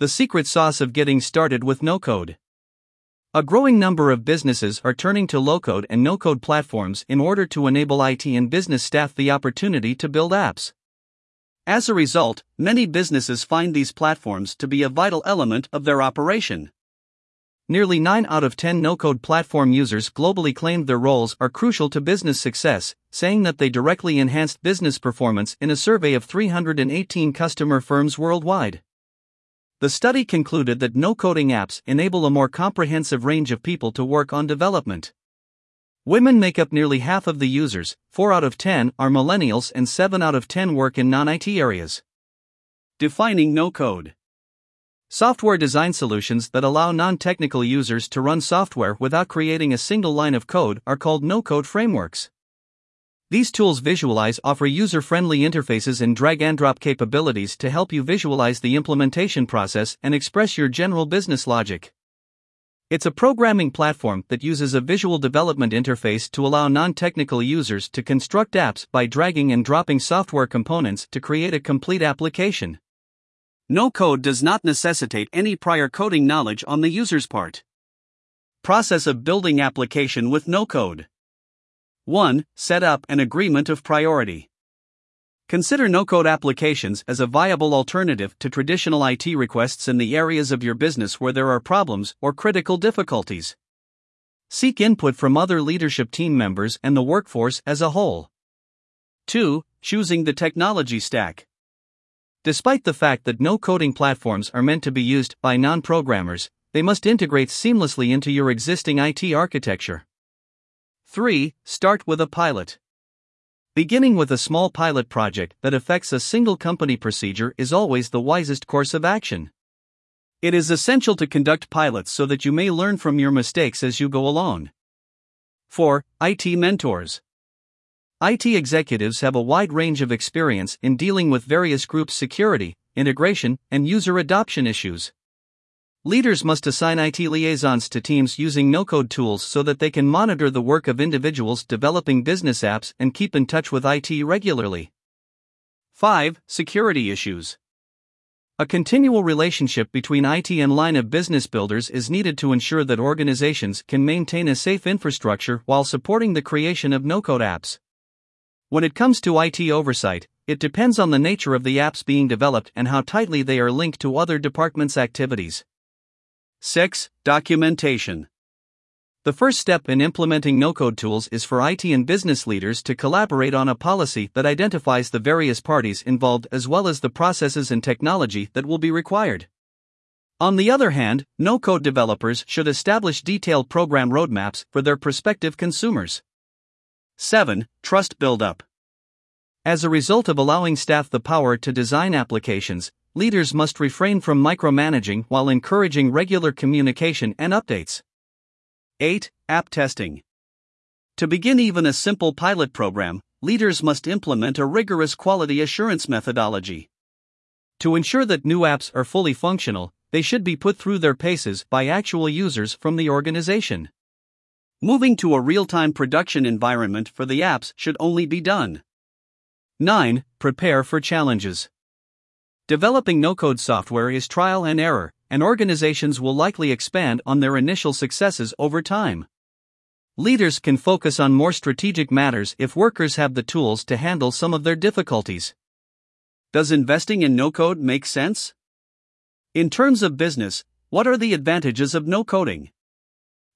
The secret sauce of getting started with no code. A growing number of businesses are turning to low code and no code platforms in order to enable IT and business staff the opportunity to build apps. As a result, many businesses find these platforms to be a vital element of their operation. Nearly 9 out of 10 no code platform users globally claimed their roles are crucial to business success, saying that they directly enhanced business performance in a survey of 318 customer firms worldwide. The study concluded that no coding apps enable a more comprehensive range of people to work on development. Women make up nearly half of the users, 4 out of 10 are millennials, and 7 out of 10 work in non IT areas. Defining no code. Software design solutions that allow non technical users to run software without creating a single line of code are called no code frameworks. These tools visualize offer user friendly interfaces and drag and drop capabilities to help you visualize the implementation process and express your general business logic. It's a programming platform that uses a visual development interface to allow non technical users to construct apps by dragging and dropping software components to create a complete application. No code does not necessitate any prior coding knowledge on the user's part. Process of building application with no code. 1. Set up an agreement of priority. Consider no code applications as a viable alternative to traditional IT requests in the areas of your business where there are problems or critical difficulties. Seek input from other leadership team members and the workforce as a whole. 2. Choosing the technology stack. Despite the fact that no coding platforms are meant to be used by non programmers, they must integrate seamlessly into your existing IT architecture. 3. Start with a pilot. Beginning with a small pilot project that affects a single company procedure is always the wisest course of action. It is essential to conduct pilots so that you may learn from your mistakes as you go along. 4. IT mentors. IT executives have a wide range of experience in dealing with various group security, integration, and user adoption issues. Leaders must assign IT liaisons to teams using no code tools so that they can monitor the work of individuals developing business apps and keep in touch with IT regularly. 5. Security issues. A continual relationship between IT and line of business builders is needed to ensure that organizations can maintain a safe infrastructure while supporting the creation of no code apps. When it comes to IT oversight, it depends on the nature of the apps being developed and how tightly they are linked to other departments' activities. 6. Documentation. The first step in implementing no code tools is for IT and business leaders to collaborate on a policy that identifies the various parties involved as well as the processes and technology that will be required. On the other hand, no code developers should establish detailed program roadmaps for their prospective consumers. 7. Trust buildup. As a result of allowing staff the power to design applications, leaders must refrain from micromanaging while encouraging regular communication and updates. 8. App testing. To begin even a simple pilot program, leaders must implement a rigorous quality assurance methodology. To ensure that new apps are fully functional, they should be put through their paces by actual users from the organization. Moving to a real time production environment for the apps should only be done. 9. Prepare for challenges. Developing no code software is trial and error, and organizations will likely expand on their initial successes over time. Leaders can focus on more strategic matters if workers have the tools to handle some of their difficulties. Does investing in no code make sense? In terms of business, what are the advantages of no coding?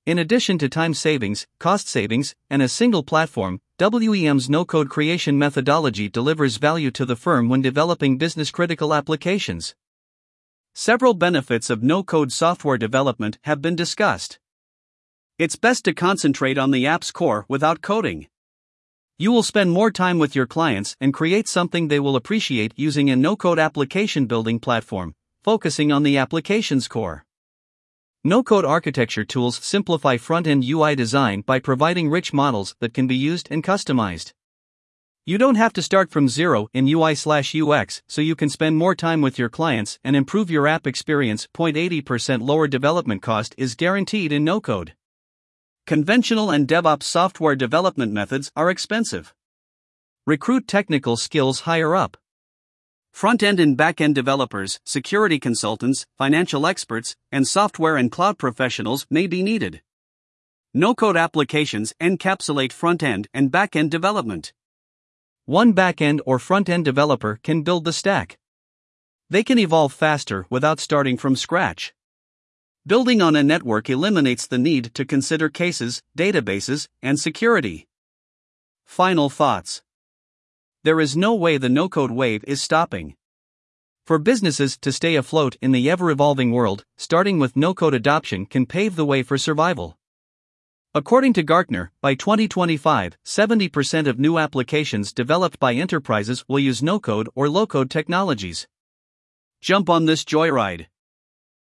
In addition to time savings, cost savings, and a single platform, WEM's no code creation methodology delivers value to the firm when developing business critical applications. Several benefits of no code software development have been discussed. It's best to concentrate on the app's core without coding. You will spend more time with your clients and create something they will appreciate using a no code application building platform, focusing on the application's core. No code architecture tools simplify front end UI design by providing rich models that can be used and customized. You don't have to start from zero in UI UX, so you can spend more time with your clients and improve your app experience. 80% lower development cost is guaranteed in no code. Conventional and DevOps software development methods are expensive. Recruit technical skills higher up. Front end and back end developers, security consultants, financial experts, and software and cloud professionals may be needed. No code applications encapsulate front end and back end development. One back end or front end developer can build the stack. They can evolve faster without starting from scratch. Building on a network eliminates the need to consider cases, databases, and security. Final thoughts There is no way the no code wave is stopping. For businesses to stay afloat in the ever evolving world, starting with no code adoption can pave the way for survival. According to Gartner, by 2025, 70% of new applications developed by enterprises will use no code or low code technologies. Jump on this joyride.